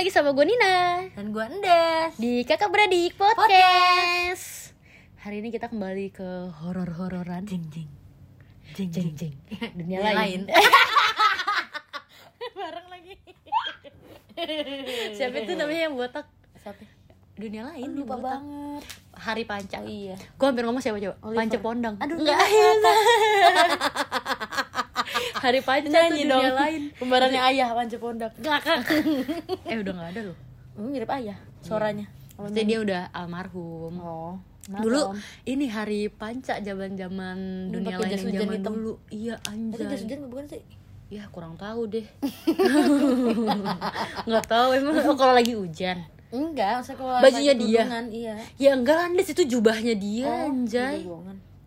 lagi sama gue Nina Dan gue Endes di Kakak Beradik Podcast. Hari ini kita kembali ke horor-hororan. Jing jing jeng jeng jeng. Dunia Dunia lain. lain. Bareng lagi. Siapa itu namanya yang botak? Siapa? Dunia lain. Oh, lupa botak. banget Hari Panca. Oh iya Gue hampir ngomong siapa coba? Panca Pondang. Aduh Enggak. enggak Hari Panca Nyanyi tuh dong dunia lain. Kembarannya ayah Panca Pondak Ngakak. eh udah nggak ada loh. Mirip ayah suaranya Maksudnya dia udah almarhum. Oh dulu ini hari panca zaman zaman dunia lain jas yang zaman hitam. dulu iya Itu jas anjay hujan bukan sih? ya kurang tahu deh nggak tahu emang oh, kalau lagi hujan Enggak, maksudnya kalau Bajunya dia? Iya ya enggak Landes itu jubahnya dia Oh, anjay.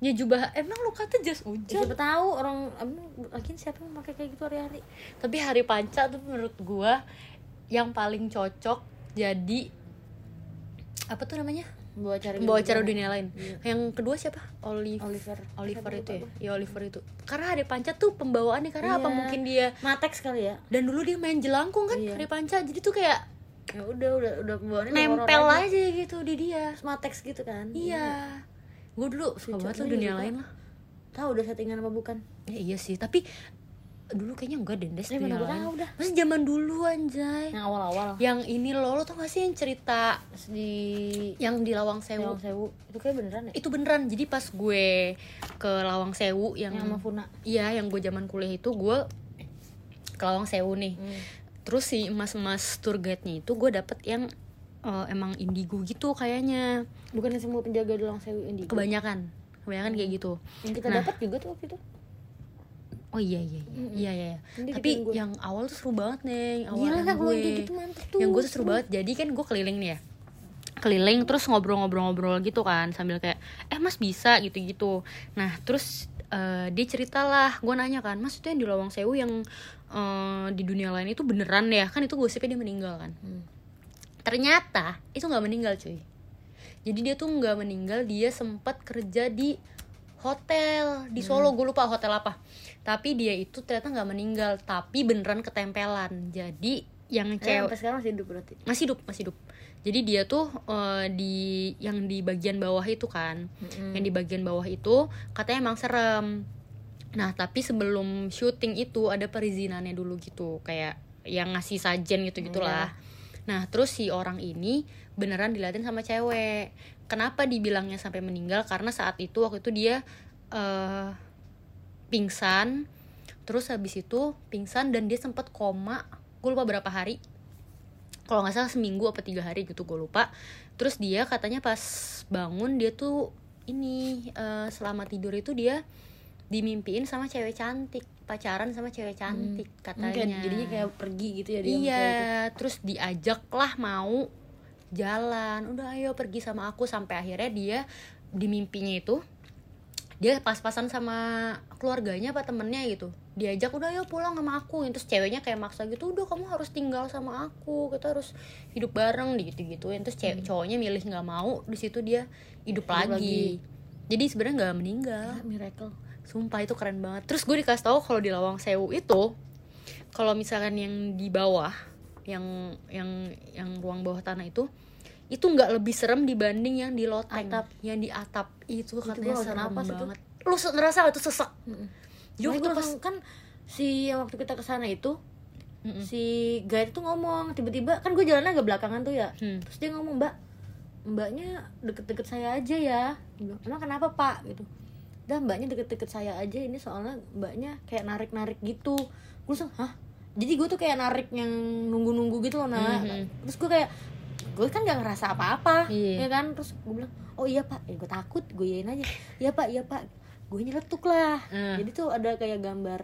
Ya jubah. Emang lu kata jas hujan? Siapa tahu orang emang lagi siapa yang pakai kayak gitu hari-hari? Tapi hari panca tuh menurut gua yang paling cocok jadi apa tuh namanya? Bawa acara gitu acara dunia lain. Iya. yang kedua siapa? Olive. Oliver. Oliver Siapa itu ya? ya Oliver itu. Karena hari panca tuh pembawaannya karena apa Iya. mungkin dia gua. Matex kali ya? Dan dulu dia main jelangkung kan Iya. hari panca. Jadi tuh kayak ya udah udah udah nempel horor aja gitu di dia. Matex gitu kan? Iya gue dulu suka banget tuh dunia juga. lain lah. Tahu udah settingan apa bukan? Ya, iya sih tapi dulu kayaknya enggak deh Des, dunia gua lain tahu dah. masih zaman dulu anjay. Yang awal-awal. Yang ini lo lo tau gak sih yang cerita di yang di Lawang Sewu? Lawang Sewu. Itu kayak beneran ya itu beneran. Jadi pas gue ke Lawang Sewu yang yang sama Funa. Iya yang gue zaman kuliah itu gue ke Lawang Sewu nih. Hmm. terus si emas-emas tour guide-nya itu gue dapet yang eh, emang indigo gitu kayaknya. Bukannya semua penjaga di Lawang Sewu ini kebanyakan. Kebanyakan kayak gitu. Yang kita Nah. dapat juga tuh waktu itu. Oh iya iya iya. Iya iya, iya. Nanti tapi gue. yang awal tuh seru banget neng. Awal gila yang kan gue gitu mantep tuh yang gue tuh seru banget. Jadi kan gue keliling nih ya. Keliling terus ngobrol-ngobrol-ngobrol gitu kan sambil kayak eh mas bisa gitu-gitu. Nah terus eh, dia ceritalah gue nanya kan mas itu yang di Lawang Sewu yang eh, di dunia lain itu beneran ya? Kan itu gosipnya dia meninggal kan. Hmm. Ternyata itu nggak meninggal cuy. Jadi dia tuh nggak meninggal dia sempat kerja di hotel di Solo. Gue lupa hotel apa. Tapi dia itu ternyata nggak meninggal tapi beneran ketempelan. Jadi yang Eh, cewek sampai sekarang masih hidup berarti? Masih hidup masih hidup. Jadi dia tuh eh, di yang di bagian bawah itu kan. Yang di bagian bawah itu katanya emang serem. Nah tapi sebelum syuting itu ada perizinannya dulu gitu. Kayak yang ngasih sajen gitu gitulah nah terus si orang ini beneran diliatin sama cewek. Kenapa dibilangnya sampai meninggal? Karena saat itu waktu itu dia eh pingsan. Terus habis itu pingsan dan dia sempat koma. Gue lupa berapa hari. Kalau nggak salah seminggu apa tiga hari gitu gue lupa. Terus dia katanya pas bangun dia tuh ini eh, selama tidur itu dia dimimpiin sama cewek cantik pacaran sama cewek cantik katanya. Mungkin jadinya kayak pergi gitu ya dia iya terus diajak lah mau jalan. Udah ayo pergi sama aku. Sampai akhirnya dia di mimpinya itu dia pas-pasan sama keluarganya apa temennya gitu. Diajak udah ayo pulang sama aku. Terus ceweknya kayak maksa gitu udah kamu harus tinggal sama aku. Kita harus hidup bareng gitu gituin terus cewek cowoknya milih nggak mau di situ dia hidup, Hmm. Hidup lagi. jadi sebenarnya nggak meninggal. Ah, miracle Sumpah itu keren banget. Terus gue dikasih tahu kalau di Lawang Sewu itu kalau misalkan yang di bawah yang yang yang ruang bawah tanah itu itu nggak lebih serem dibanding yang di loteng Atap. yang di atap itu katanya nggak serem napas itu. banget lu ngerasa tuh sesek Jadi Jadi gue pas langsung kan si yang waktu kita ke sana itu Mm-mm. si guide tuh ngomong tiba-tiba kan gue jalannya agak belakangan tuh ya Hmm. terus dia ngomong mbak mbaknya deket-deket saya aja ya emang kenapa pak gitu dah mbaknya deket-deket saya aja ini soalnya mbaknya kayak narik-narik gitu. Gue langsung hah? Jadi gue tuh kayak narik yang nunggu-nunggu gitu loh nah Mhm. terus gue kayak gue kan gak ngerasa apa-apa Iya. ya kan? Terus gue bilang oh iya pak. Ya gue takut gue yain aja. Iya pak iya pak. Gue nyeletuk lah Hmm. jadi tuh ada kayak gambar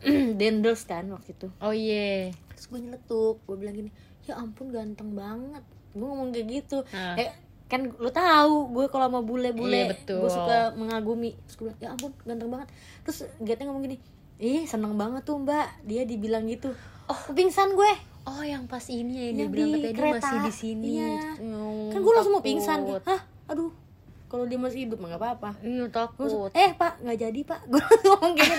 dendels kan waktu itu. Oh iya. Terus gue nyeletuk gue bilang gini ya ampun ganteng banget. Gue ngomong kayak gitu. Ah. eh kan lu tahu gue kalau sama bule-bule Iya, gue suka mengagumi. Terus gue bilang ya ampun ganteng banget. Terus Gatnya ngomong gini ih seneng banget tuh mbak. Dia dibilang gitu. Oh. Pingsan gue. Oh yang pas ini ya dia Yang bilang di kereta. masih di sini. Iya. Hmm, kan gue langsung mau pingsan hah? Aduh kalau dia masih hidup mah gak apa-apa. Iya takut. Eh pak nggak jadi pak. Gue ngomong gini.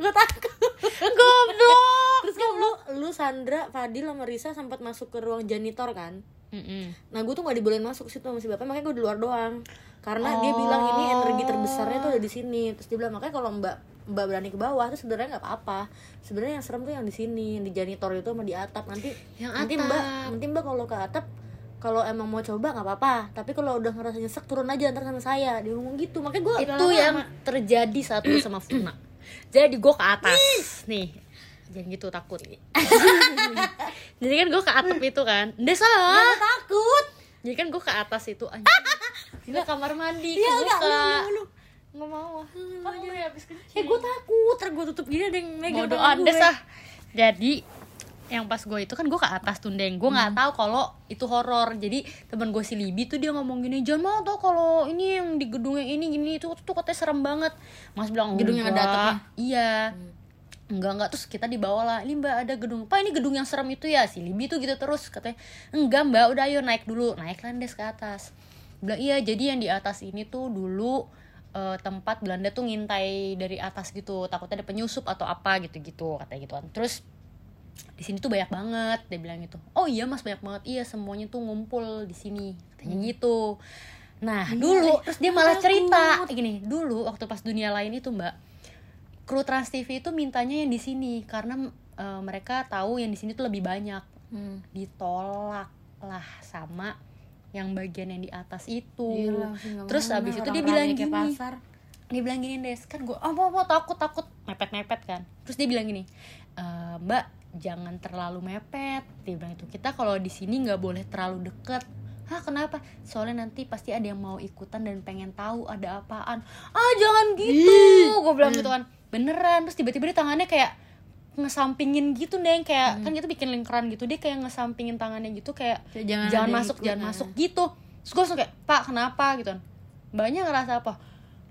Gue takut. Goblok. Terus kan lu lu Sandra Fadil sama Risa sempat masuk ke ruang janitor kan Mm-mm. nah gue tuh nggak dibolehin masuk situ sama si bapak makanya gue di luar doang. Karena dia bilang ini energi terbesarnya tuh ada di sini. Terus dia bilang makanya kalau mbak mbak berani ke bawah tuh sebenarnya nggak apa-apa. Sebenarnya yang serem tuh yang di sini di janitor itu sama di atap. Nanti Yang nanti atap. mbak nanti mbak kalau ke atap kalau emang mau coba nggak apa-apa. Tapi kalau udah ngerasa nyesek turun aja ntar sama saya. Dia ngomong gitu. Makanya gue itu yang terjadi saat lu sama Funa. Jadi gue ke atas. Nih jangan gitu takut. Jadi kan gue ke atap itu kan. Nggak salah takut. Jadi kan gue ke atas itu anjing. Gila kamar mandi kebuka. enggak, lu, lu. nggak mau. Gue habis kencing? Eh gue takut. Ntar gue tutup gini ada yang megang bodoh tangan andes gue. ah. Jadi yang pas gue itu kan gue ke atas tuh deng gue nggak tahu kalau itu horor. Jadi teman gue si Libi tuh dia ngomong gini jangan mau tau kalau ini yang di gedung yang ini gini itu tuh katanya serem banget. Mas bilang Gedung yang ada "Enggak." atapnya? iya enggak enggak terus kita dibawa lah. Ini mbak ada gedung. Pak ini gedung yang serem itu ya? Si Libi tuh gitu terus katanya. Enggak mbak udah ayo naik dulu. Naik landes ke atas. Bilang iya jadi yang di atas ini tuh dulu eh, tempat Belanda tuh ngintai dari atas gitu. Takutnya ada penyusup atau apa gitu gitu katanya gitu kan terus di sini tuh banyak banget dia bilang gitu. Oh iya mas banyak banget. Iya semuanya tuh ngumpul di sini katanya gitu. Nah dulu terus dia malah cerita. Gini dulu waktu pas dunia lain itu mbak kru Trans TV itu mintanya yang di sini karena eh, mereka tahu yang di sini tuh lebih banyak. Hmm. ditolak lah sama yang bagian yang di atas itu. Gila nggak terus mau, habis nah, itu dia bilang gini. pasar. dia bilang gini des kan gue apa apa takut takut. Mepet mepet kan. Terus dia bilang gini "E, mbak jangan terlalu mepet. Dia bilang itu kita kalau di sini nggak boleh terlalu deket. Hah kenapa? Soalnya nanti pasti ada yang mau ikutan dan pengen tahu ada apaan. Ah jangan gitu. Gue bilang gitu kan Beneran Terus tiba-tiba dia tangannya kayak ngesampingin gitu deh kayak kan kita bikin lingkaran gitu dia kayak ngesampingin tangannya gitu kayak Kayak jangan jangan, masuk ikut, jangan nah. masuk gitu. Terus gue langsung kayak pak kenapa? gitu. Kan mbaknya ngerasa apa?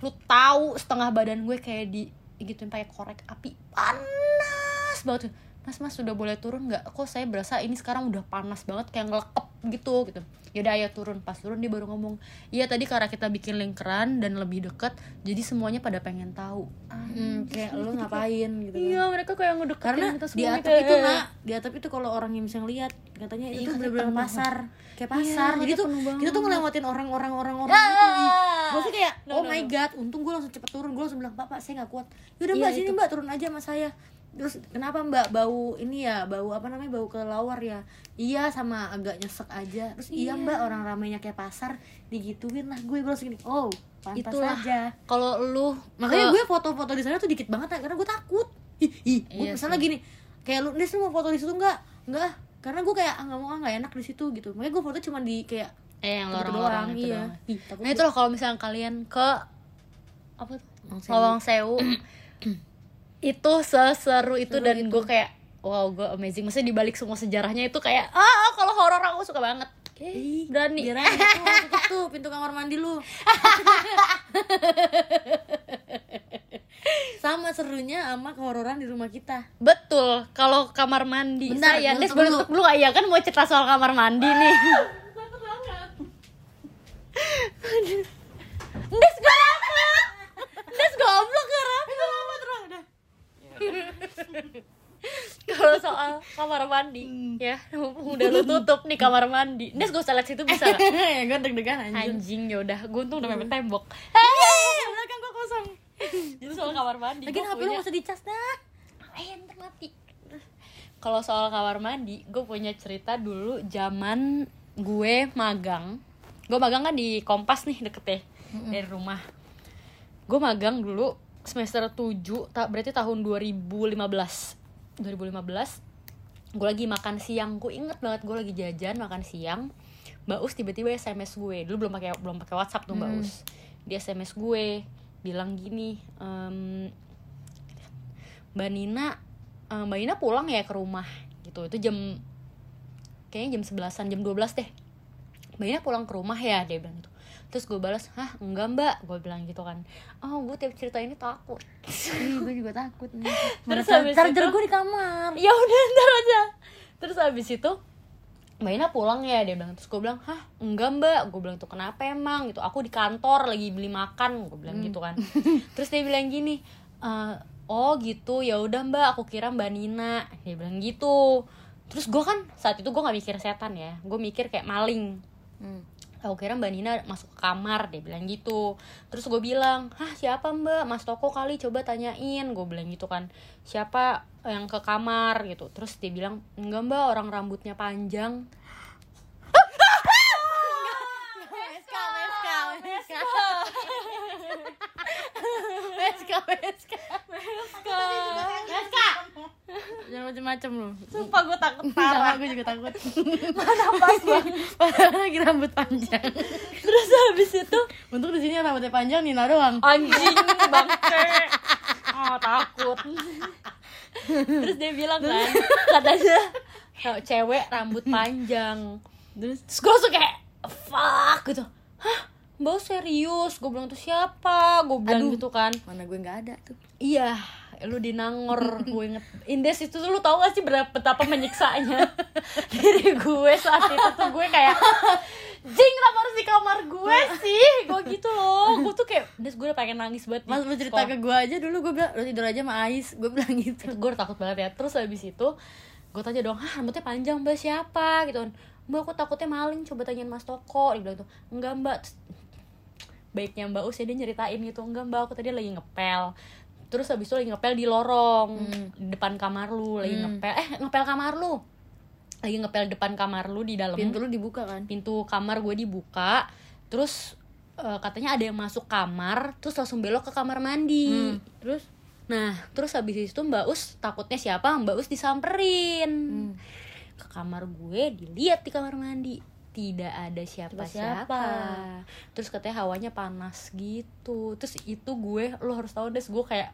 Lu tahu setengah badan gue kayak di gituin pakai korek api. Panas banget mas mas sudah boleh turun nggak? Kok saya berasa ini sekarang udah panas banget kayak ngelekep gitu gitu. Yaudah ayo turun. Pas turun dia baru ngomong iya tadi karena kita bikin lingkaran dan lebih deket jadi semuanya pada pengen tahu. Ah, Hmm, kayak lu ngapain gitu kan. iya mereka kayak ngedeketin karena kita di atap gitu. itu nak di atap itu kalau orang yang bisa ngeliat katanya Iya, itu katanya bener-bener pasar kayak Iya, pasar. Jadi katanya tuh kita tuh ngelewatin orang-orang orang-orang Ya. gitu gue sih kayak No, oh no, my no. god untung gue langsung cepet turun. Gue langsung bilang bapak saya nggak kuat. Yaudah Iya, mbak sini mbak turun aja sama saya terus kenapa mbak bau ini ya bau apa namanya bau kelawar ya iya sama agak nyesek aja terus iya, mbak orang ramainya kayak pasar digituin lah gue langsung gini oh pantas Itulah. aja kalau lu makanya ke- gue foto-foto di sana tuh dikit banget ya, karena gue takut ih, ih gue Iya misalnya gini kayak lu Nes lu mau foto di situ nggak nggak karena gue kayak ah, nggak mau ah, nggak enak di situ gitu makanya gue foto cuma di kayak eh yang Gitu lorong-lorong doang, itu iya. Ih, Nah gue. itu loh kalau misalnya kalian ke apa tuh? Lawang Sewu. Itu seseru itu Seru dan gue kayak wow gue amazing. Maksudnya dibalik semua sejarahnya itu kayak ah kalau horor aku suka banget. Ih, berani. biar aja tuh, tutup tuh pintu kamar mandi lu sama serunya sama kehororan di rumah kita Betul. Kalau kamar mandi Bentar, saya, Des boleh tutup dulu? Iya kan mau cerita soal kamar mandi nih. Des gak dapet. Des goblok. Kalau soal kamar mandi, ya, mumpung udah lu tutup nih kamar mandi. Des gak usah liat situ bisa. Nggak? gue deg-degan anjir Anjing ya udah, gue untung udah mepet tembok. Hei, belakang gue kosong. Jadi soal kamar mandi, lagi HP lu gak usah dicas dah. Eh ntar mati. Kalau soal kamar mandi gue punya cerita dulu zaman gue magang. Gue magang kan di kompas nih deket ya dari rumah. Gue magang dulu semester 7 tak berarti tahun 2015 2015 gue lagi makan siang. Gue inget banget gue lagi jajan makan siang. Mbak Us tiba-tiba sms gue. Dulu belum pakai belum pakai WhatsApp tuh mbak Us. Dia sms gue bilang gini em, Mbak Nina eh, Mbak Nina pulang ya ke rumah. Gitu itu jam kayaknya jam 11an jam 12 deh. Mbak Nina pulang ke rumah ya dia bilang gitu terus gue balas hah enggak mbak. Gue bilang gitu kan. Oh gue tiap cerita ini takut. Gue juga takut nih. Terus Mana habis charger itu- gue di kamar. ya udah ntar aja. Terus habis itu Mbak Ina pulang ya dia bilang. Terus gue bilang hah enggak mbak. Gue bilang tuh kenapa emang? Gitu. Aku di kantor lagi beli makan. Gue bilang gitu kan. Terus dia bilang gini "Eh, oh gitu. Ya udah mbak. Aku kira mbak Nina. Dia bilang gitu. Terus gue kan saat itu gue nggak mikir setan ya. Gue mikir kayak maling. Hmm. Aku kira mbak Nina masuk ke kamar dia bilang gitu. Terus gue bilang hah siapa mbak? Mas toko kali coba tanyain. Gue bilang gitu kan siapa yang ke kamar? Gitu. Terus dia bilang enggak mbak orang rambutnya panjang. Meska, Meska, Meska. Meska, Meska. Meska. Jangan macem-macem lu. sumpah gue takut Sama gue juga takut. Mana pas bang? Padahal lagi rambut panjang. terus habis itu Untuk di sini rambutnya panjang Nina doang. anjing bangke oh takut terus dia bilang kan katanya "Kalau cewek rambut panjang Terus terus gue langsung kayak fuck gitu hah mbak serius gue bilang tuh siapa gue bilang Aduh. gitu kan mana gue nggak ada tuh. iya lu di Nangor gue inget. Indes itu tuh lu tau gak sih berapa betapa menyiksanya diri gue saat itu tuh gue kayak Jing kenapa harus di kamar gue sih? Gue gitu loh. Gue tuh kayak Indes gue udah pengen nangis banget Mas lu cerita ke gue aja dulu. Gue bilang lu tidur aja sama Ais. Gue bilang gitu. itu gue takut banget ya. Terus habis itu gue tanya dong ah rambutnya panjang mbak siapa? Gitu kan. Mbak aku takutnya maling. Coba tanyain mas toko. Dia bilang tuh enggak mbak. Baiknya mbak Us ya dia nyeritain gitu. Enggak mbak aku tadi lagi ngepel terus habis itu lagi ngepel di lorong di depan kamar lu lagi Hmm. ngepel eh ngepel kamar lu lagi ngepel depan kamar lu di dalam Pintu lu dibuka kan? pintu kamar gue dibuka terus eh, katanya ada yang masuk kamar terus langsung belok ke kamar mandi Hmm. terus nah terus habis itu mbak us takutnya siapa mbak us disamperin Hmm. ke kamar gue dilihat di kamar mandi tidak ada siapa-siapa Siapa-siapa. terus katanya hawanya panas gitu terus itu gue lo harus tahu deh gue kayak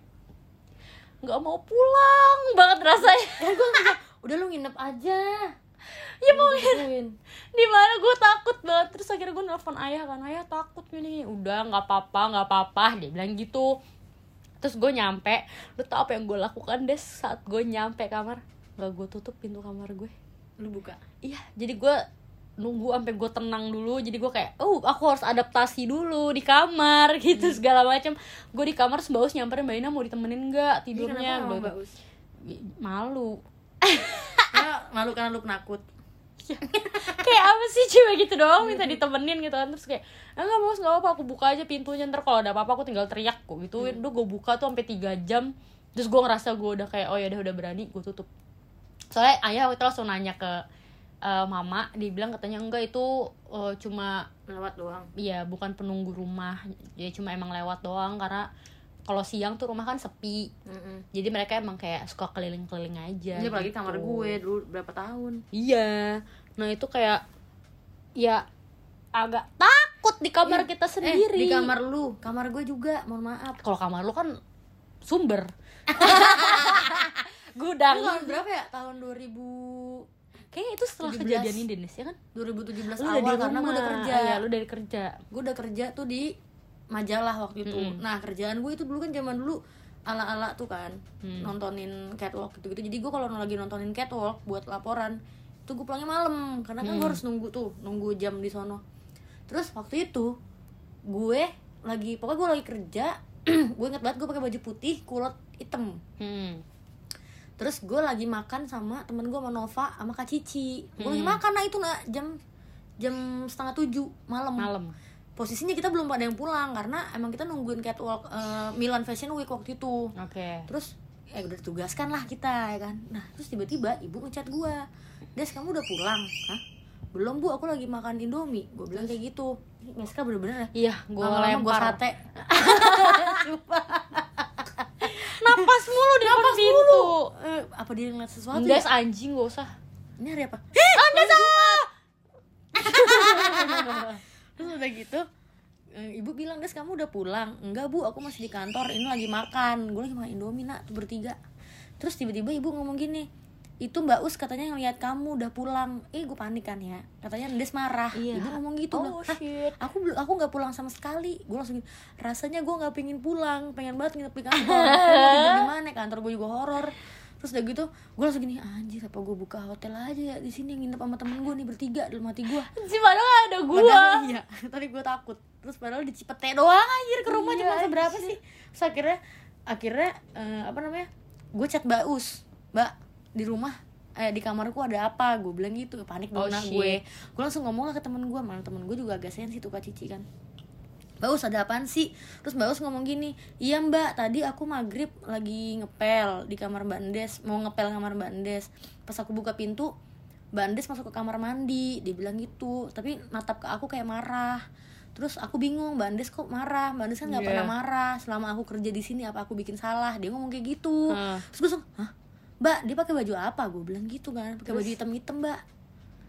nggak mau pulang banget rasanya. Eh gue udah lu nginep aja. ya mau di mana? Gue takut banget. Terus akhirnya gue nelfon ayah kan. Ayah takut gini udah nggak apa-apa nggak apa-apa. Dia bilang gitu. Terus gue nyampe. Lu tau apa yang gue lakukan deh saat gue nyampe kamar? Nggak gue tutup pintu kamar gue. Lu buka. iya jadi gue nunggu sampai gue tenang dulu. Jadi gue kayak oh aku harus adaptasi dulu di kamar gitu segala macam gue di kamar terus Mbak Us nyamperin Mbak Ina mau ditemenin nggak tidurnya Us? gitu. malu. Ya, malu karena lu penakut. kayak apa sih cewek gitu doang minta ditemenin gitu kan. Terus kayak enggak bos nggak apa aku buka aja pintunya ntar kalau ada apa-apa aku tinggal teriak kok gituin. Udah gue buka tuh sampai tiga jam. Terus gue ngerasa gue udah kayak oh ya udah udah berani gue tutup. Soalnya ayah waktu itu langsung nanya ke eh, mama dia bilang katanya enggak itu eh, cuma Lewat doang. ya bukan penunggu rumah ya cuma emang lewat doang karena kalau siang tuh rumah kan sepi Mm-mm. jadi mereka emang kayak suka keliling-keliling aja Ini apalagi gitu. kamar gue dulu berapa tahun. Iya. Nah, itu kayak ya agak takut di kamar kita sendiri. Eh, di kamar lu, kamar gue juga, mohon maaf. Kalau kamar lu kan sumber. Gudang. tahun berapa ya? Tahun 2000 Kayaknya itu setelah 17. kejadian ini Dennis ya kan? 2017 Lu awal karena gue udah kerja. Iya, lu dari kerja. Gue udah kerja tuh di majalah waktu itu. Mm-mm. Nah, kerjaan gue itu dulu kan zaman dulu ala-ala tuh kan Hmm. nontonin catwalk gitu-gitu. Jadi gue kalau lagi nontonin catwalk buat laporan, itu gue pulangnya malam karena kan gue Hmm. harus nunggu tuh, nunggu jam di sono. Terus waktu itu gue lagi pokoknya gue lagi kerja, gue inget banget gue pakai baju putih, kulot hitam. Hmm. Terus gue lagi makan sama temen gue sama Nova sama Kak Cici. Gue lagi Hmm. makan nah itu nak jam jam setengah tujuh malam. Malam. Posisinya kita belum pada yang pulang karena emang kita nungguin catwalk eh, Milan Fashion Week waktu itu. Oke. Terus eh udah ditugaskan lah kita ya kan. Nah terus tiba-tiba ibu ngechat gue, Des kamu udah pulang? Hah? Belum bu, aku lagi makan Indomie. Gue bilang kayak gitu. Meska bener-bener ya. Iya, gue lempar. sate. Napas mulu di depan pintu. mulu. Eh, apa dia ngeliat sesuatu? Des ya? anjing gak usah. Ini hari apa? terus udah gitu eh, ibu bilang des kamu udah pulang enggak bu aku masih di kantor ini lagi makan gue lagi makan indomie nak tuh bertiga terus tiba-tiba ibu ngomong gini itu mbak us katanya ngeliat kamu udah pulang. Eh gue panik kan ya. Katanya des marah. Iya. ibu ngomong gitu Oh, bilang, "Hah, shit. aku belum aku nggak pulang sama sekali. Gue langsung rasanya gue nggak pengen pulang. Pengen banget nginep di kantor. Di mana? Kantor gue juga horor. Terus udah gitu gue langsung gini anjir apa gue buka hotel aja ya di sini nginep sama temen gue nih bertiga dalam hati gue Si padahal ada. Padahal iya, tapi gue takut. Terus padahal di Cipete doang anjir ke rumah Iya, cuma seberapa sih? Terus akhirnya akhirnya eh, apa namanya gue chat mbak us. Mbak di rumah eh di kamarku ada apa gue bilang gitu panik Oh, dong nah shit. gue gue langsung ngomong lah ke temen gue mana temen gue juga agak sensi tuh kak Cici kan Mbak Us ada apaan sih? Terus Mbak Us ngomong gini Iya mbak, tadi aku maghrib lagi ngepel di kamar Mbak Mau ngepel kamar Mbak Pas aku buka pintu Mbak masuk ke kamar mandi Dia bilang gitu Tapi natap ke aku kayak marah Terus aku bingung Mbak kok marah Mbak kan gak Iya. pernah marah Selama aku kerja di sini apa aku bikin salah Dia ngomong kayak gitu Hah. Terus gue langsung Hah? Mbak dia pakai baju apa? Gue bilang gitu kan pakai baju hitam-hitam mbak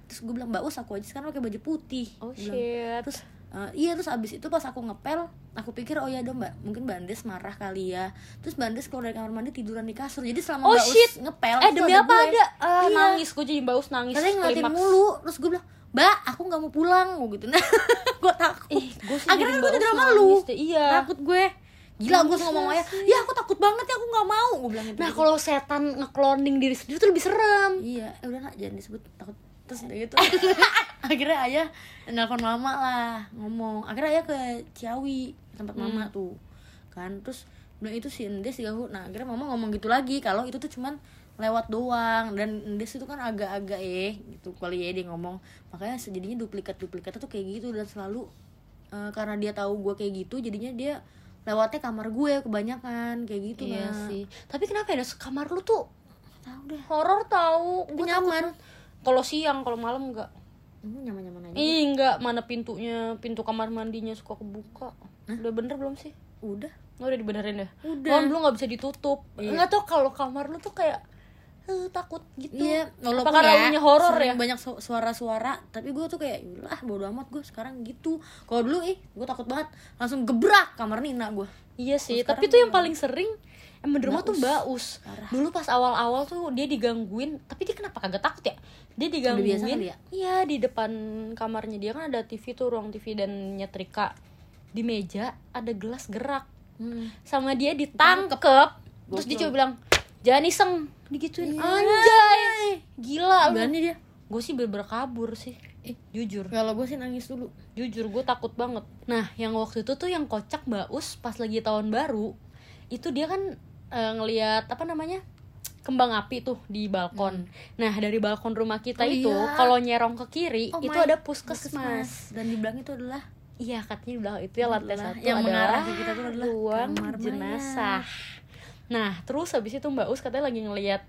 Terus gue bilang Mbak Us aku aja sekarang pakai baju putih Oh bilang, shit. terus eh, iya terus abis itu pas aku ngepel aku pikir oh ya dong mbak mungkin mbak Andes marah kali ya terus mbak Andes keluar dari kamar mandi tiduran di kasur jadi selama Oh, mbak shit. Us ngepel eh demi ada apa gue. ada? Ah, Iya. nangis gue jadi baus nangis. katanya ngeliatin mulu terus gue bilang mbak aku nggak mau pulang gue gitu nah gue takut Ih, gue akhirnya gue tidur sama nangis lu deh. Iya. takut gue gila gue ngomong sih? ya aku takut banget ya aku nggak mau. Gue bilang gitu Nah kalau setan ngekloning diri sendiri tuh lebih serem. iya eh, udah nak jangan disebut takut terus udah gitu. Akhirnya ayah nelfon mama lah ngomong. Akhirnya ayah ke Ciawi tempat mama tuh kan. Terus bilang itu si Endes diganggu nah akhirnya mama ngomong gitu lagi kalau itu tuh cuman lewat doang. Dan Endes itu kan agak-agak eh gitu kali ya dia ngomong. Makanya sejadinya duplikat duplikatnya tuh kayak gitu dan selalu eh, karena dia tahu gue kayak gitu jadinya dia lewatnya kamar gue kebanyakan kayak gitu Iya Nak. sih. Tapi kenapa ya kamar lu tuh tahu deh horor tahu? Tapi nyaman Kalau siang, kalau malam enggak. Hmm, nyaman-nyaman aja Ih, enggak. Mana pintunya, pintu kamar mandinya suka kebuka. Udah bener belum sih? udah Oh, udah dibenerin ya? Udah. Kan lu nggak bisa ditutup. Iya. Enggak tau kalau kamar lu tuh kayak eh, takut gitu. Iya, walaupun Apa karena ya, horor ya? banyak su- suara-suara, tapi gue tuh kayak lah bodo amat gue sekarang gitu. Kalau dulu ih, gue takut banget, langsung gebrak kamar Nina gue. Iya sih, Kalau tapi tuh yang paling sering emang di rumah tuh Baus. Parah. Dulu pas awal-awal tuh dia digangguin, tapi dia kenapa kagak takut ya? Dia digangguin. ya? Iya, di depan kamarnya dia kan ada TV tuh, ruang TV dan nyetrika. Di meja ada gelas gerak. Sama dia ditangkep. Terus dia coba bilang, "Jangan iseng." Digituin. Iya. Anjay. Gila. Berani dia. Gue sih bener kabur sih. Eh. Jujur Kalau gue sih nangis dulu. jujur gue takut banget nah yang waktu itu tuh yang kocak mbak Us pas lagi tahun baru itu dia kan eh, ngelihat apa namanya kembang api tuh di balkon nah dari balkon rumah kita Hmm. Oh, itu iya. kalau nyerong ke kiri Oh itu my- ada puskesmas Dan di belakang itu adalah iya katanya di belakang itu ya lantai satu yang mengarah ke kita tuh adalah ruang jenazah nah terus habis itu mbak Us katanya lagi ngelihat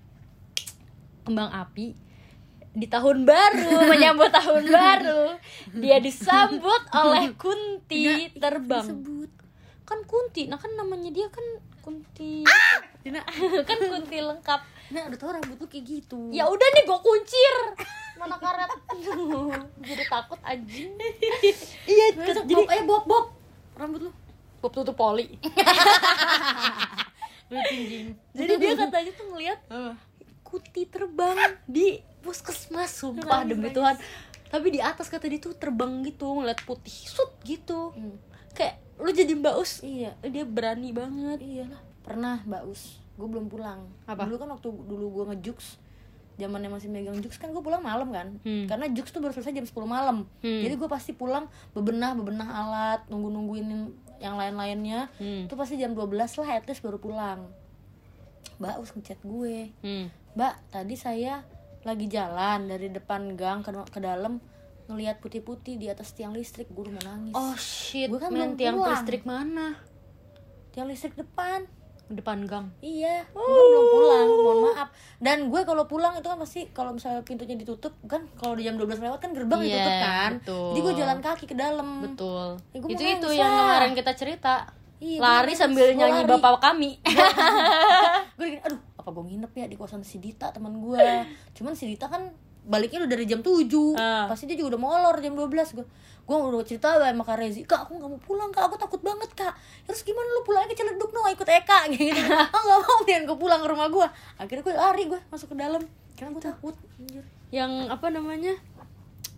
kembang api di tahun baru menyambut tahun baru. Dia disambut oleh kunti terbang. disebut. kan kunti nah kan namanya dia kan kunti. Dina, kan kunti lengkap. Nah udah tau rambut lu kayak gitu. ya udah nih gue kuncir. Mana karet? Jadi takut anjing. Iya jadi bob, eh bob bob. Rambut lu. Bob tutup poli jadi dia katanya tuh ngeliat kuti terbang di puskesmas sumpah demi. Tuhan tapi di atas kata dia tuh terbang gitu ngeliat putih sut gitu Hmm. kayak lu jadi mbak us Iya. dia berani banget Iyalah. Pernah Mbak Us. Gue belum pulang. Apa? Dulu kan waktu dulu gue ngejux zamannya masih megang jux kan gue pulang malam kan Hmm. karena jux tuh baru selesai jam 10 malam Hmm. jadi gue pasti pulang bebenah bebenah alat nunggu nungguin yang lain lainnya Hmm. itu pasti jam 12 lah at least baru pulang mbak us ngechat gue Hmm. mbak tadi saya lagi jalan dari depan gang ke, ke dalam ngelihat putih-putih di atas tiang listrik gue mau nangis Oh shit, Gua kan belum tiang pulang. listrik mana? tiang listrik depan Depan gang. Iya, gue kan belum pulang, mohon maaf. Dan gue kalau pulang itu kan pasti kalau misalnya pintunya ditutup kan kalau di jam 12 lewat kan gerbang Iya, ditutup kan. betul. Jadi gue jalan kaki ke dalam. Betul. Ya, itu itu yang kemarin kita cerita. Iya, lari sambil gua nyanyi lari. bapak kami. gue gini, aduh, apa gue nginep ya di kosan si Dita teman gue. Cuman si Dita kan baliknya udah dari jam 7 Ah. Pasti dia juga udah molor jam 12 gue Gue udah cerita sama Kak Rezi Kak aku gak mau pulang kak, aku takut banget kak Terus gimana lu pulangnya ke Ciledug no, ikut Eka gitu Oh gak mau nih gue pulang ke rumah gue Akhirnya gue lari gue masuk ke dalam Karena gue takut anjir. yang apa namanya?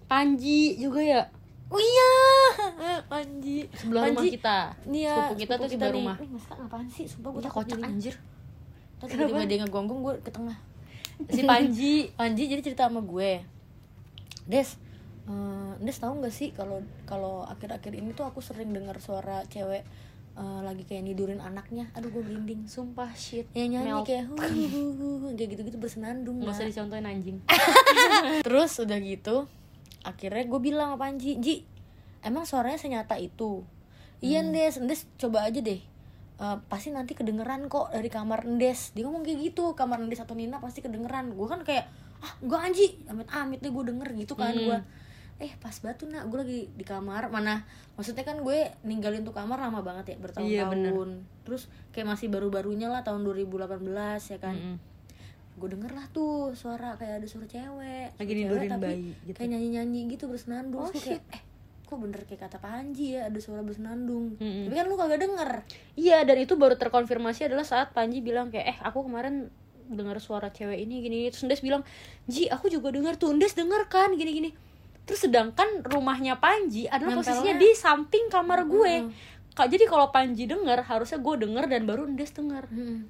Panji juga ya. Oh iya Panji Sebelah rumah kita. Iya, Sepupu kita tuh sebelah nih. rumah. Ih, Mas Kak ngapain sih? Sumpah gue Udah takut kocak anjir. Terus tiba-tiba dia ngegonggong gue ke tengah Si Panji. Panji jadi cerita sama gue. Des eh, Des tahu nggak sih kalau kalau akhir-akhir ini tuh aku sering dengar suara cewek eh, lagi kayak nidurin anaknya. Aduh gue merinding. Sumpah shit. Yang nyanyi Melt. kayak hu, hu, hu, kayak gitu-gitu bersenandung nggak usah dicontohin anjing. Terus udah gitu akhirnya gue bilang sama Panji Ji emang suaranya senyata itu? Iya Ndes Ndes coba aja deh Eh, pasti nanti kedengeran kok dari kamar Ndes. Dia ngomong kayak gitu kamar Ndes atau Nina pasti kedengeran. Gue kan kayak ah gue anji. Amit amit deh gue denger gitu kan Hmm. gue eh pas batu nak. Gue lagi di kamar. Mana maksudnya kan gue ninggalin tuh kamar lama banget ya Iya, bertahun-tahun. terus kayak masih baru-barunya lah tahun 2018 ya kan. Mm-mm. gue denger lah tuh suara kayak ada suara cewek Lagi Suara cewek, tapi bayi gitu. kayak nyanyi nyanyi gitu bersenandung. Oh, Terus kayak eh kok bener kayak kata Panji ya ada suara bersenandung. Mm-mm. tapi kan lu kagak denger. Iya dan itu baru terkonfirmasi adalah saat Panji bilang kayak eh aku kemarin dengar suara cewek ini gini terus Ndes bilang Ji aku juga dengar tuh. Ndes denger kan gini gini terus sedangkan rumahnya Panji adalah Nempelnya- posisinya di samping kamar gue. Mm-mm. Kak jadi kalau Panji denger harusnya gue denger dan baru Ndes denger. Hmm.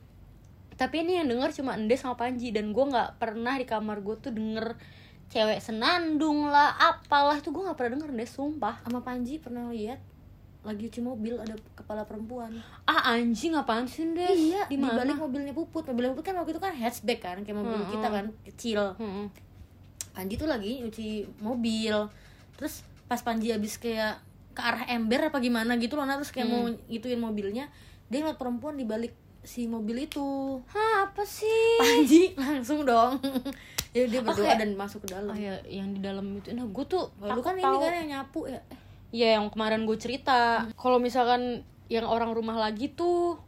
tapi ini yang denger cuma Ndes sama Panji dan gue nggak pernah di kamar gue tuh denger cewek senandung lah apalah. Itu gue nggak pernah denger Ndes sumpah. Sama Panji pernah lihat lagi cuci mobil ada kepala perempuan. Ah anjing apaan sih Ndes iya di balik mobilnya puput. Mobilnya puput kan waktu itu kan hatchback kan kayak mobil Mm-mm. kita kan kecil. Mm-mm. Panji tuh lagi nyuci mobil. Terus pas Panji habis kayak ke arah ember apa gimana gitu loh nah terus kayak mau gituin mobilnya dia ngeliat perempuan di balik si mobil itu Hah, apa sih Panji langsung dong ya dia berdoa kayak- dan masuk ke dalam Oh ya, yang di dalam itu. Nah, gue tuh Kalau lu takut kan ini tahu. kan yang nyapu ya Iya, yang kemarin gue cerita. Kalau misalkan yang orang rumah lagi tuh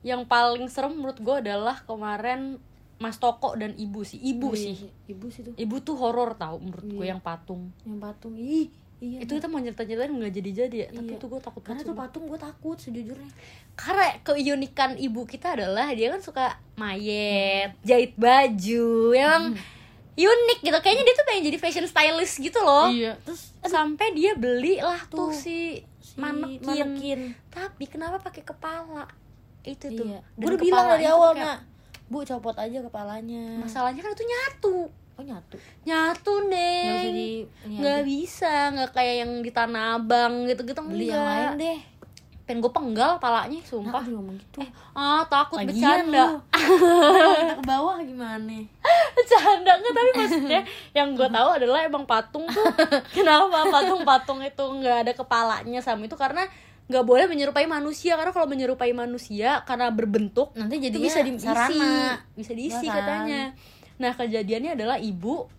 yang paling serem menurut gue adalah kemarin Mas Toko dan Ibu sih. Ibu iya, sih. ibu sih tuh Ibu tuh horor tau menurut gue Iya. yang patung. yang patung ih iya Itu kita mau cerita-ceritain nggak jadi-jadi ya, tapi Iya. itu gue takut karena tuh sumpah. patung gue takut sejujurnya Karena keunikan ibu kita adalah dia kan suka mayet, jahit baju, emang unik gitu. Kayaknya dia tuh pengen jadi fashion stylist gitu loh. iya terus sampai dia beli lah tuh, Tuh, si, si manekin. manekin. tapi kenapa pakai kepala itu tuh iya Dan gue udah bilang dari tuh awal nak bu copot aja kepalanya masalahnya kan itu nyatu oh nyatu. Nyatu ini nggak aja. bisa nggak kayak yang di tanah abang gitu gitu beli yang lain deh. Pengen gue penggal palanya nah, sumpah juga ngomong gitu ah takut Lagian bercanda. kita ke bawah gimana? Bercanda nggak tapi maksudnya yang gue tahu adalah emang patung tuh. Kenapa patung-patung itu nggak ada kepalanya sama itu? Karena nggak boleh menyerupai manusia. Karena kalau menyerupai manusia karena berbentuk nanti jadinya bisa diisi. sarana. Bisa diisi Ya kan? katanya nah kejadiannya adalah ibu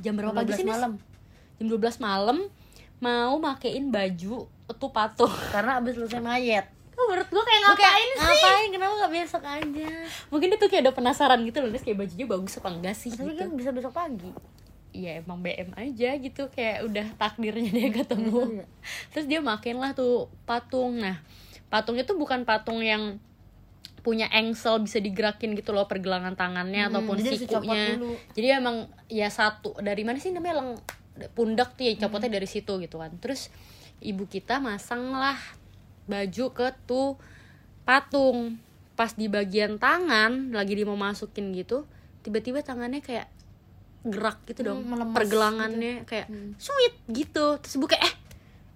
jam berapa pagi 12 sih malam. Jam 12 malam mau makein baju tuh patung karena abis selesai mayat. Kok menurut gue kayak ngapain sih? Ngapain? Kenapa gak besok aja? Mungkin dia tuh kayak udah penasaran gitu loh Nes, kayak bajunya bagus apa enggak sih tapi gitu. kan bisa besok pagi. Iya emang BM aja gitu kayak udah takdirnya dia ketemu. Iya. terus dia makin lah tuh patung. Nah patung itu bukan patung yang punya engsel bisa digerakin gitu loh pergelangan tangannya Hmm, ataupun jadi sikunya. dulu. jadi emang ya satu dari mana sih namanya leng pundak tuh ya copotnya Hmm. dari situ gitu kan. Terus ibu kita masang lah baju ke tuh patung. Pas di bagian tangan lagi dia mau masukin gitu tiba-tiba tangannya kayak gerak gitu dong Hmm, melemas pergelangannya kayak Hmm. sweet gitu. Terus ibu kayak eh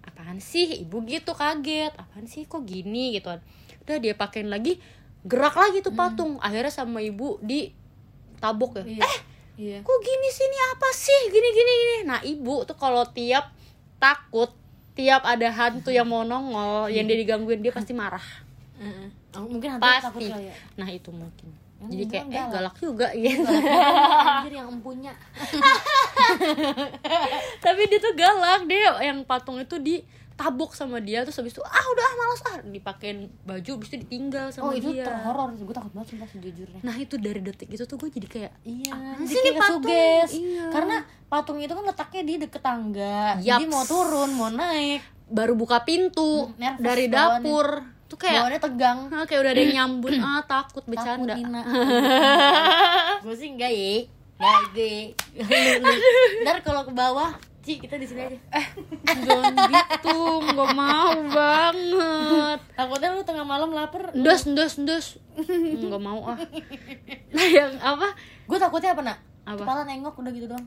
apaan sih? Ibu gitu kaget apaan sih kok gini? gitu kan. Udah dia pakein lagi gerak lagi tuh patung. Akhirnya sama ibu di tabok ya. Hmm. Iya. eh iya. kok gini sih? Ini apa sih? Gini gini gini. Nah ibu tuh kalau tiap takut tiap ada hantu yang mau nongol yang dia digangguin dia pasti marah. Heeh. Oh, mungkin hantu takut pasti kali ya. Nah itu mungkin. Yang jadi kayak bilang eh galak. galak juga gitu anjir yang empunya. Tapi dia tuh galak. Dia yang patung itu ditabuk sama dia terus habis itu ah udah ah, malas ah dipakein baju habis itu ditinggal sama oh itu dia terhoror sih gue takut banget sumpah sejujurnya nah itu dari detik itu tuh gue jadi kayak Iya, jadi kayak patung? suges. Iya. Karena patung itu kan letaknya di deket tangga. Yaps. Jadi mau turun, mau naik, baru buka pintu nervous dari bawaannya. dapur tuh kayak bawaannya tegang. ah, kayak udah ada yang nyambut ah takut bercanda gue sih enggak ya. Enggak gue. Ntar kalau ke bawah, Ci, kita di sini aja. Eh, jangan gitu nggak mau banget Takutnya lu tengah malam lapar. ndos ndos ndos nggak mau ah nah yang apa Gue takutnya apa, Nak? Apa? Kepala nengok udah gitu doang.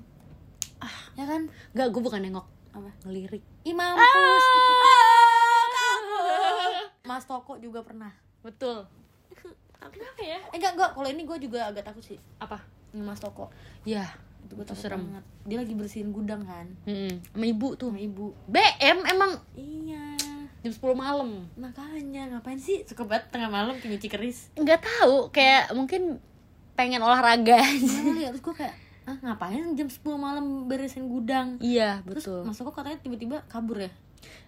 Ah, ya kan? nggak gue bukan nengok Apa? ngelirik Ih, mampus. mas toko juga pernah betul kenapa ya eh enggak enggak kalau ini gue juga agak takut sih apa mas toko ya itu gue takut serem. banget. Dia lagi bersihin gudang kan? Hmm, sama ibu tuh. Sama ibu. BM emang. Iya. Jam 10 malam. Makanya ngapain sih? Suka banget tengah malam kayak nyuci keris. Nggak tahu kayak mungkin pengen olahraga aja. Iya, terus gue kayak ah ngapain jam 10 malam beresin gudang? Iya terus betul. mas toko katanya tiba-tiba kabur ya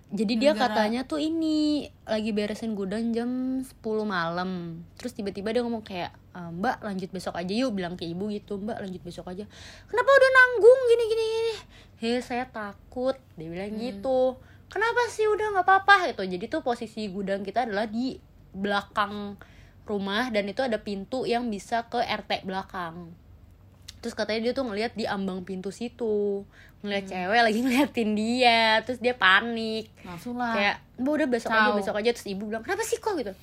jadi dia Gara-gara- katanya tuh ini lagi beresin gudang jam 10 malam. Terus tiba-tiba dia ngomong kayak "E, mbak lanjut besok aja yuk bilang ke ibu gitu mbak lanjut besok aja. Kenapa udah nanggung gini gini gini? He saya takut dia bilang gitu. Kenapa sih udah nggak apa-apa? gitu. Jadi tuh posisi gudang kita adalah di belakang rumah dan itu ada pintu yang bisa ke RT belakang terus katanya dia tuh ngelihat di ambang pintu situ. Ngeliat cewek lagi ngeliatin dia. Terus dia panik. Langsung lah. Kayak mbak udah besok aja Tahu. besok aja. Terus ibu bilang kenapa sih kok? Gitu.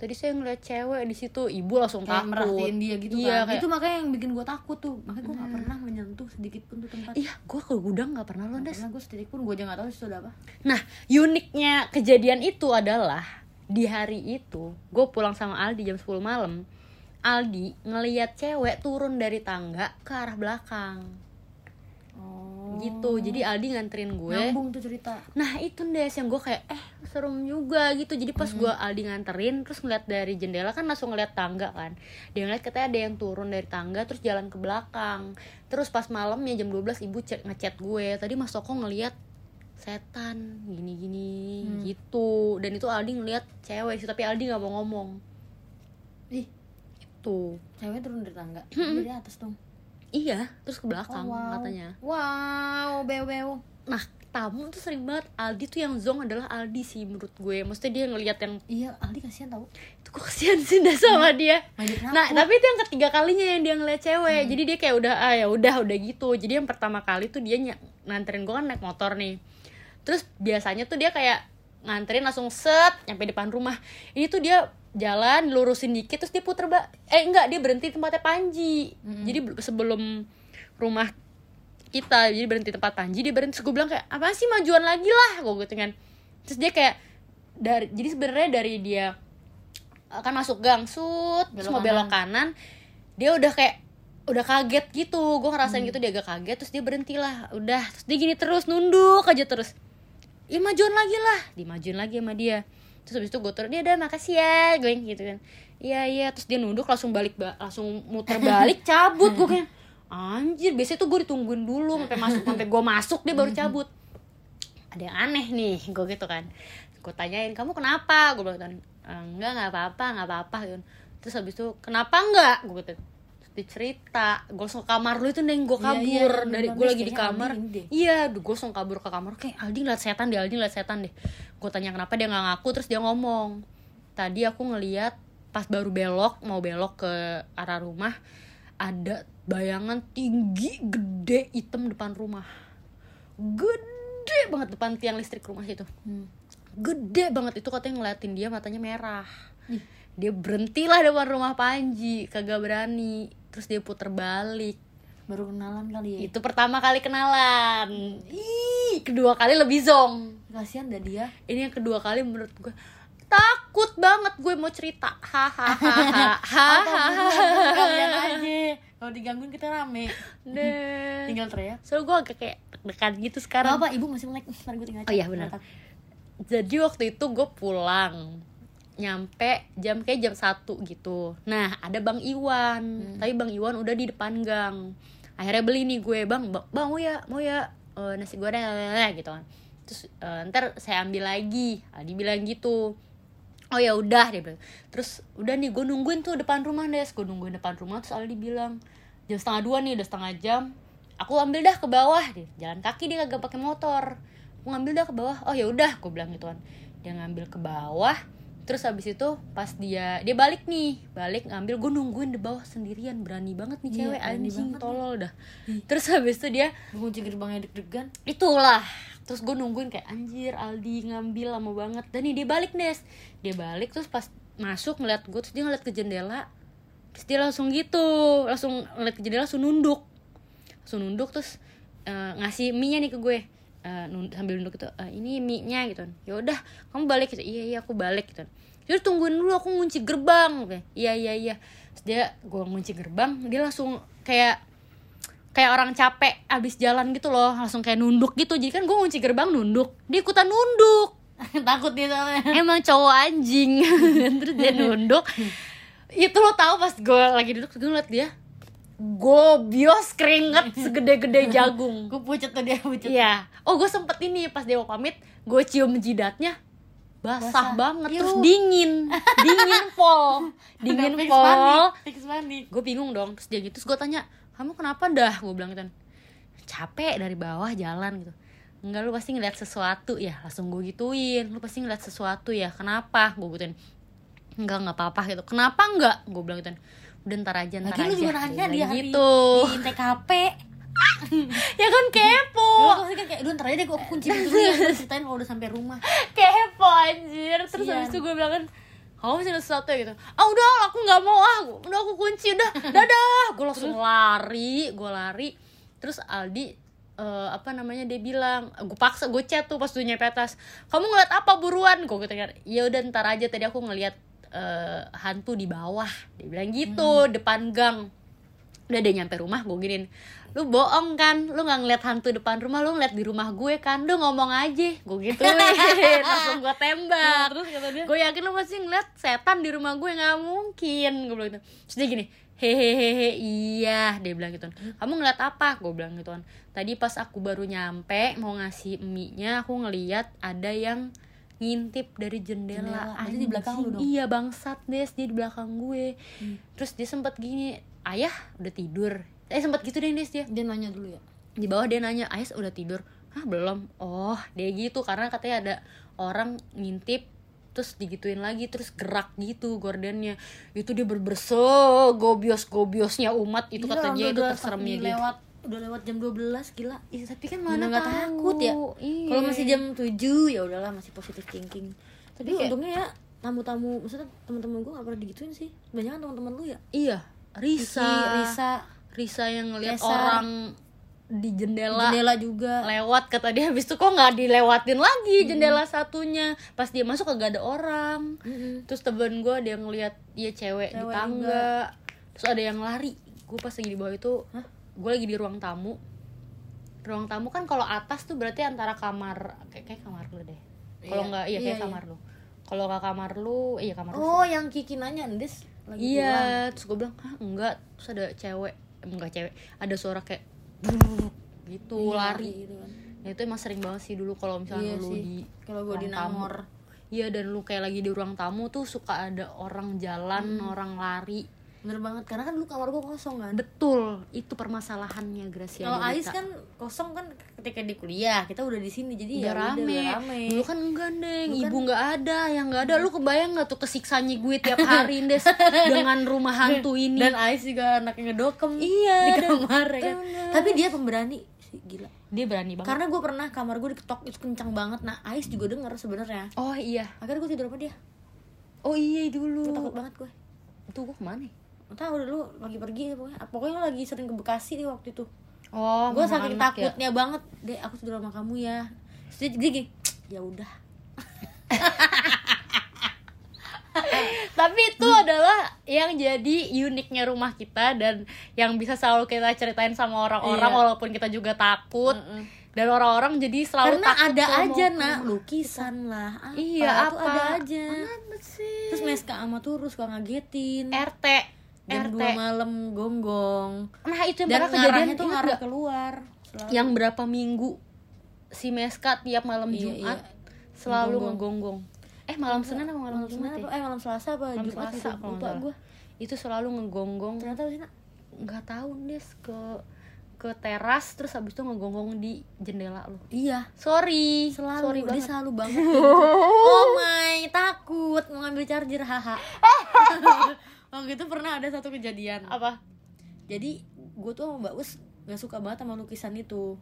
Tadi saya ngeliat cewek di situ ibu langsung kayak takut. merhatiin dia gitu iya, kan. kayak, itu makanya yang bikin gue takut tuh. Makanya gue gak pernah menyentuh sedikit pun tuh tempat. Iya gue ke gudang nggak pernah loh des. gue sedikit pun. Gue aja gak tahu itu ada apa. Nah uniknya kejadian itu adalah di hari itu gue pulang sama Aldi jam 10 malam Aldi ngeliat cewek turun dari tangga ke arah belakang. Oh. Gitu jadi Aldi nganterin gue. Nyambung tuh cerita. Nah itu Des yang gue kayak eh serem juga gitu. Jadi pas gue Aldi nganterin terus ngeliat dari jendela kan langsung ngeliat tangga kan. Dia ngeliat katanya ada yang turun dari tangga terus jalan ke belakang. Terus pas malamnya jam 12 ibu chat, ngechat gue. Tadi Mas Toko ngeliat setan gini-gini gitu. Dan itu Aldi ngeliat cewek sih tapi Aldi gak mau ngomong. Ih Tuh cewek turun dari tangga dari atas dong. Iya terus ke belakang Oh, wow. katanya. Wow beo Nah tamu tuh sering banget. Aldi tuh yang zong adalah Aldi sih menurut gue. Maksudnya dia ngeliat yang iya Aldi kasihan tau. Itu kok kasihan sih dah sama dia. Main nah tapi itu yang ketiga kalinya yang dia ngeliat cewek. Jadi dia kayak udah ah ya udah udah gitu. Jadi yang pertama kali tuh dia ny- nganterin gue kan naik motor nih. Terus biasanya tuh dia kayak nganterin langsung set nyampe depan rumah. Ini tuh dia jalan lurusin dikit terus dia puter ba eh enggak dia berhenti di tempatnya Panji. Jadi be- sebelum rumah kita jadi berhenti tempat Panji dia berhenti terus gue bilang kayak apa sih majuan lagi lah gue gitu kan. Terus dia kayak dari jadi sebenarnya dari dia akan masuk gang terus Belok mau belok kanan dia udah kayak udah kaget gitu. Gue ngerasain gitu dia agak kaget terus dia berhenti lah udah terus dia gini terus nunduk aja terus ya lagi lah. Dimajuin lagi sama dia. Terus habis itu gue turun dia udah makasih ya. Gue gitu kan. Iya iya. Terus dia nunduk langsung balik ba- langsung muter balik cabut gue kayak anjir biasanya tuh gue ditungguin dulu sampai masuk sampai gue masuk dia baru cabut. Ada yang aneh nih gue gitu kan. Gue tanyain kamu kenapa? Gue bilang kan, "Eh, enggak nggak apa-apa nggak apa-apa. Gitu terus habis itu kenapa enggak? Gue gitu Cerita ke kamar lu itu neng gue Iya, kabur. iya, iya, dari gue lagi di kamar. Iya gue langsung kabur ke kamar. Kayak Aldi ngeliat setan deh Aldi ngeliat setan deh. Gue tanya kenapa dia nggak ngaku? Terus dia ngomong tadi aku ngeliat pas baru belok mau belok ke arah rumah ada bayangan tinggi gede hitam depan rumah. Gede banget depan tiang listrik rumah situ. Hmm. gede banget. Itu katanya ngeliatin dia matanya merah. Dia berhentilah depan rumah Panji kagak berani terus dia puter balik. Baru kenalan kali ya? Itu pertama kali kenalan. Ih kedua kali lebih zong. Kasihan dah dia. Ini yang kedua kali menurut gue. Takut banget gue mau cerita. Hahaha hahaha kalau digangguin kita rame. Deh tinggal teriak. So gue agak kayak deg-degan gitu sekarang. Apa ibu masih melek. Ntar gue tinggal Oh iya, benar. jadi waktu itu gue pulang nyampe jam kayak jam satu gitu. Nah ada bang Iwan. Tapi bang Iwan udah di depan gang. Akhirnya beli nih gue bang bang, bang mau ya mau ya eh, nasi goreng gitu kan. Terus eh, ntar saya ambil lagi. Aldi bilang gitu. Oh ya udah dia bilang. Terus udah nih gue nungguin tuh depan rumah des. Gue nungguin depan rumah terus Aldi bilang jam setengah dua nih udah setengah jam. Aku ambil dah ke bawah. Dia jalan kaki dia kagak pakai motor. Aku ngambil dah ke bawah. Oh ya udah gue bilang gitu kan. Dia ngambil ke bawah terus habis itu pas dia dia balik nih balik ngambil gue nungguin di bawah sendirian berani banget nih Iya, cewek berani anjing tolol dah. Terus habis itu dia gue kunci gerbangnya deg-degan. Itulah. Terus gue nungguin kayak anjir Aldi ngambil lama banget. Dan nih dia balik Nes dia balik terus pas masuk ngeliat gue terus dia ngeliat ke jendela terus dia langsung gitu langsung ngeliat ke jendela langsung nunduk. Langsung nunduk terus eh, ngasih mie nya nih ke gue eh, nun- sambil nunduk gitu "Eh, ini mie nya gitu. Ya udah kamu balik gitu. Iya iya aku balik gitu. Terus tungguin dulu aku ngunci gerbang. Oke, iya iya iya. Terus dia gue ngunci gerbang dia langsung kayak kayak orang capek abis jalan gitu loh langsung kayak nunduk gitu. Jadi kan gue ngunci gerbang nunduk dia ikutan nunduk. Takut dia soalnya. Emang cowok anjing. Terus dia nunduk. Itu lo tahu pas gue lagi duduk gue ngeliat dia gobios keringet segede-gede jagung gue pucet tuh dia pucet Iya. Oh, gue sempet ini pas dia mau pamit, gue cium jidatnya basah, Basah. banget Yuh. terus dingin. dingin pol. Dingin Fix pol. Gue bingung dong. Terus dia gitu, terus gue tanya, "Kamu kenapa dah?" Gue bilang gitu. Capek dari bawah jalan gitu. Enggak lu pasti ngeliat sesuatu ya Langsung gue gituin Lu pasti ngeliat sesuatu ya Kenapa? Gue gituin Enggak, enggak apa-apa gitu Kenapa enggak? Gue bilang gitu Udah ntar aja, ntar lagi aja. lu juga nanya di hari gitu. di TKP Ya kan kepo. Pasti kan kayak, "Duh ntar aja deh gue kunci pintu dulu ya. Gue ceritain kalau udah sampai rumah. Kepo anjir. Terus Sian. habis itu gue bilang kan kamu masih ada sesuatu ya? Gitu. Ah udah aku nggak mau. Ah udah aku kunci udah. Dadah. Gue langsung lari gue lari. Terus Aldi eh, apa namanya dia bilang gue paksa gue chat tuh pas tuh nyampe atas kamu ngeliat apa buruan? Gue gitu kan ya udah ntar aja. Tadi aku ngeliat eh, hantu di bawah. Dia bilang gitu depan gang. Udah deh nyampe rumah gue giniin lu bohong kan? Lu nggak ngeliat hantu depan rumah lu ngeliat di rumah gue kan? Lu ngomong aja. Gue gituin langsung gue tembak. Terus kata dia gue yakin lu pasti ngeliat setan di rumah gue nggak mungkin. Gue bilang gitu. Terus dia gini hehehe iya. Dia bilang gitu. Kamu ngeliat apa? Gue bilang gitu kan tadi pas aku baru nyampe mau ngasih mie nya aku ngeliat ada yang ngintip dari jendela, Jendela. Berarti di belakang lu dong? iya bangsat des dia di belakang gue. Terus dia sempat gini ayah udah tidur. Eh sempat gitu deh des dia. Dia nanya dulu ya? Di bawah dia nanya ayah udah tidur? Ah belum. Oh dia gitu karena katanya ada orang ngintip terus digituin lagi terus gerak gitu gordennya. Itu dia berberse gobios gobiosnya umat itu Gila, kata orang dia itu terseremnya dia. lewat udah lewat jam 12 gila. Ih, tapi kan mana mana nggak takut ya. Iya. kalau masih jam 7 ya udahlah masih positif thinking. Tapi kayak- untungnya ya tamu-tamu maksudnya teman-teman gue gak pernah digituin sih. Banyak kan teman-teman lu ya? Iya Risa. Risa. Risa yang ngeliat orang di jendela. Jendela juga. Lewat kata dia. Habis itu kok nggak dilewatin lagi jendela satunya? Pas dia masuk kagak ada orang. Mm-mm. terus temen gue yang ngeliat dia cewek, di Cewek tangga. terus ada yang lari. Gue pas lagi di bawah itu Hah? Gue lagi di ruang tamu ruang tamu kan kalau atas tuh berarti antara kamar kayak, kayak kamar lu deh kalau Iya. nggak iya Iya, kayak iya. kamar lu kalau nggak kamar lu iya kamar lu oh yang Kiki nanya Des lagi pulang. iya terus gue bilang ah enggak terus ada cewek enggak cewek ada suara kayak gitu Iya, lari gitu kan. Nah, itu emang sering banget sih dulu kalau misalnya Iya lu sih. di kalau gue di. Nangor Iya dan lu kayak lagi di ruang tamu tuh suka ada orang jalan, orang lari. Bener banget karena kan dulu kamar gue kosong kan Betul, itu permasalahannya Gracia. kalau. Ais kan kosong kan ketika di kuliah kita udah di sini jadi udah ya udah, rame. udah rame Dulu kan enggak deng, Dulu kan- ibu nggak ada, yang nggak ada. Lu kebayang nggak tuh kesiksanya gue tiap hari Des dengan rumah hantu ini. dan Ais juga anaknya ngedokem Iya, di dan- kamar ya kan bener. tapi dia pemberani sih gila dia berani banget. karena gue pernah kamar gue diketok itu kencang banget nah Ais juga denger sebenarnya Oh iya, akhirnya gue tidur sama dia oh iya dulu. gue takut banget gue Itu gue ke mana? ya? Gak tau dulu lagi pergi ya pokoknya pokoknya lo lagi sering ke Bekasi nih waktu itu Oh, gue saking anak ya. takutnya banget deh aku tidur sama kamu ya dia gini ya udah Tapi itu adalah yang jadi uniknya rumah kita dan yang bisa selalu kita ceritain sama orang-orang Iya. walaupun kita juga takut. Mm-mm. Dan orang-orang jadi selalu karena takut ada aja nak lukisan lah apa, Iya, apa? ada aja sih? terus Meska sama Turus suka ngagetin RT jam RT. 2 malam gonggong Nah, itu yang dan kejadian ingat ngarah nggak? keluar selalu. yang berapa minggu si Meska tiap malam Iya, Jumat iya. selalu Ngegonggong. ngegonggong. Eh, malam Senin apa malam, Jumat ya? eh malam Selasa apa Malam Jumat Selasa nggak lupa gue Itu selalu ngegonggong ternyata sih nggak tahu Des ke ke teras terus habis itu ngegonggong di jendela lo. iya Sorry, selalu sorry dia banget. selalu banget gitu. oh my takut mau ngambil charger haha waktu itu pernah ada satu kejadian. Apa? jadi gue tuh sama Mbak Us gak suka banget sama lukisan itu.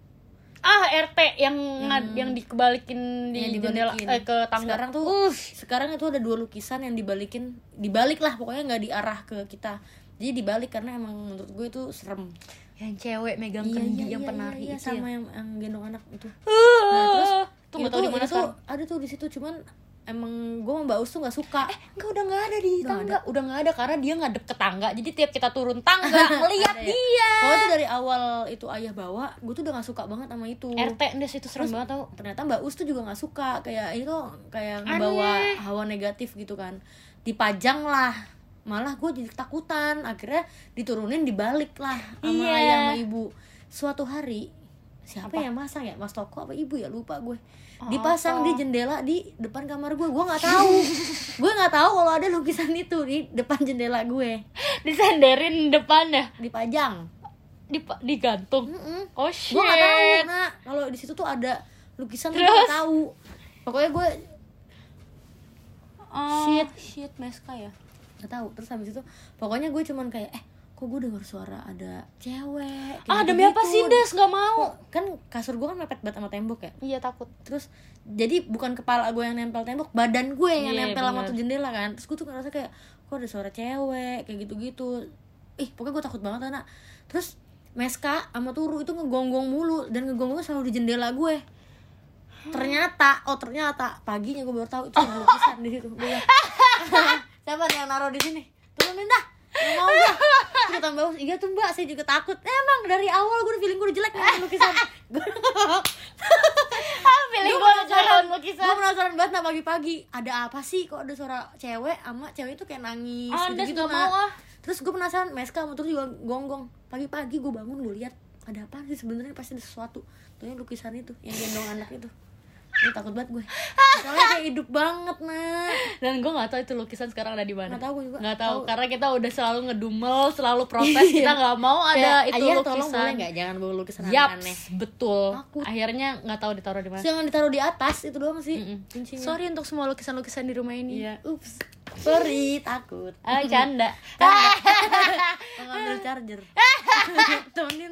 Ah, RT yang ngad- yang dikebalikin di Yang jendela eh, ke tangga. sekarang tuh Uh, sekarang itu ada dua lukisan yang dibalikin dibalik lah pokoknya nggak diarah ke kita. Jadi dibalik karena emang menurut gue itu serem. Yang cewek megang Iya, kendi iya, yang iya, penari iya, itu sama ya. yang, yang gendong anak itu. Uh, nah terus Tuh nggak tahu di mana sekarang. ada tuh di situ cuman emang gue sama mbak Us tuh nggak suka. Enggak udah nggak ada di Udah tangga, udah nggak ada karena dia ngadep ke tangga. Jadi tiap kita turun tangga ngelihat Ada ya? dia. Pokoknya tuh dari awal itu ayah bawa gue tuh udah gak suka banget sama itu. RT Ndes itu serem Terus, banget tau. ternyata mbak Us tuh juga nggak suka. Kayak itu kayak ngebawa Aneh. hawa negatif gitu kan. Dipajang lah. Malah gue jadi ketakutan. Akhirnya diturunin dibalik lah sama Iya. ayah sama ibu. Suatu hari siapa yang masang ya? Mas toko apa ibu ya? Lupa gue dipasang di jendela di depan kamar gue gue nggak tahu gue nggak tahu kalau ada lukisan itu di depan jendela gue Disenderin depannya, dipajang di digantung. Mm-mm. Oh shit. gue nggak tahu nah kalau di situ tuh ada lukisan gue nggak tahu pokoknya gue Oh, Shit. shit Meska ya. nggak tahu terus habis itu pokoknya gue cuman kayak eh kok gue dengar suara ada cewek Ah, demi apa sih Des? Nggak mau? kan kasur gue kan mepet banget sama tembok ya? Iya takut. terus jadi bukan kepala gue yang nempel tembok badan gue yang Iya, nempel sama bener. tuh jendela kan. Terus gue tuh ngerasa kayak kok ada suara cewek kayak gitu-gitu. Ih pokoknya gue takut banget anak terus Meska sama Turu itu ngegonggong mulu dan ngegonggong selalu di jendela gue. Ternyata oh ternyata paginya gue baru tahu itu ada lukisan di situ. Gue siapa nih yang naruh di sini? Turunin dah mau gue Terus tambah iya tuh mbak saya juga takut. Emang dari awal gue udah feeling gue udah jelek nih lukisan. Gua gue penasaran, lukisan. gue penasaran banget nah pagi-pagi ada apa sih? Kok ada suara cewek sama cewek itu kayak nangis Ah, gitu-gitu nggak nah. mau ah. terus gue penasaran Meska sama terus juga gonggong. Pagi-pagi gue bangun gue lihat ada apa sih sebenarnya? Pasti ada sesuatu. Tuh lukisan itu yang gendong anak itu Gue takut banget gue soalnya kayak hidup banget nah Dan gue nggak tahu itu lukisan sekarang ada di mana. Nggak tahu gue juga. Nggak tahu Tahu. karena kita udah selalu ngedumel, selalu protes. Iya. kita nggak mau ada Kayak, itu ayah lukisan. tolong boleh nggak jangan bawa lukisan Yaps, aneh betul. Takut. Akhirnya nggak tahu ditaruh di mana. jangan ditaruh di atas itu doang sih Mm-mm. kuncinya Sorry untuk semua lukisan-lukisan di rumah ini. iya ups sorry takut Ah, canda. mengambil charger temenin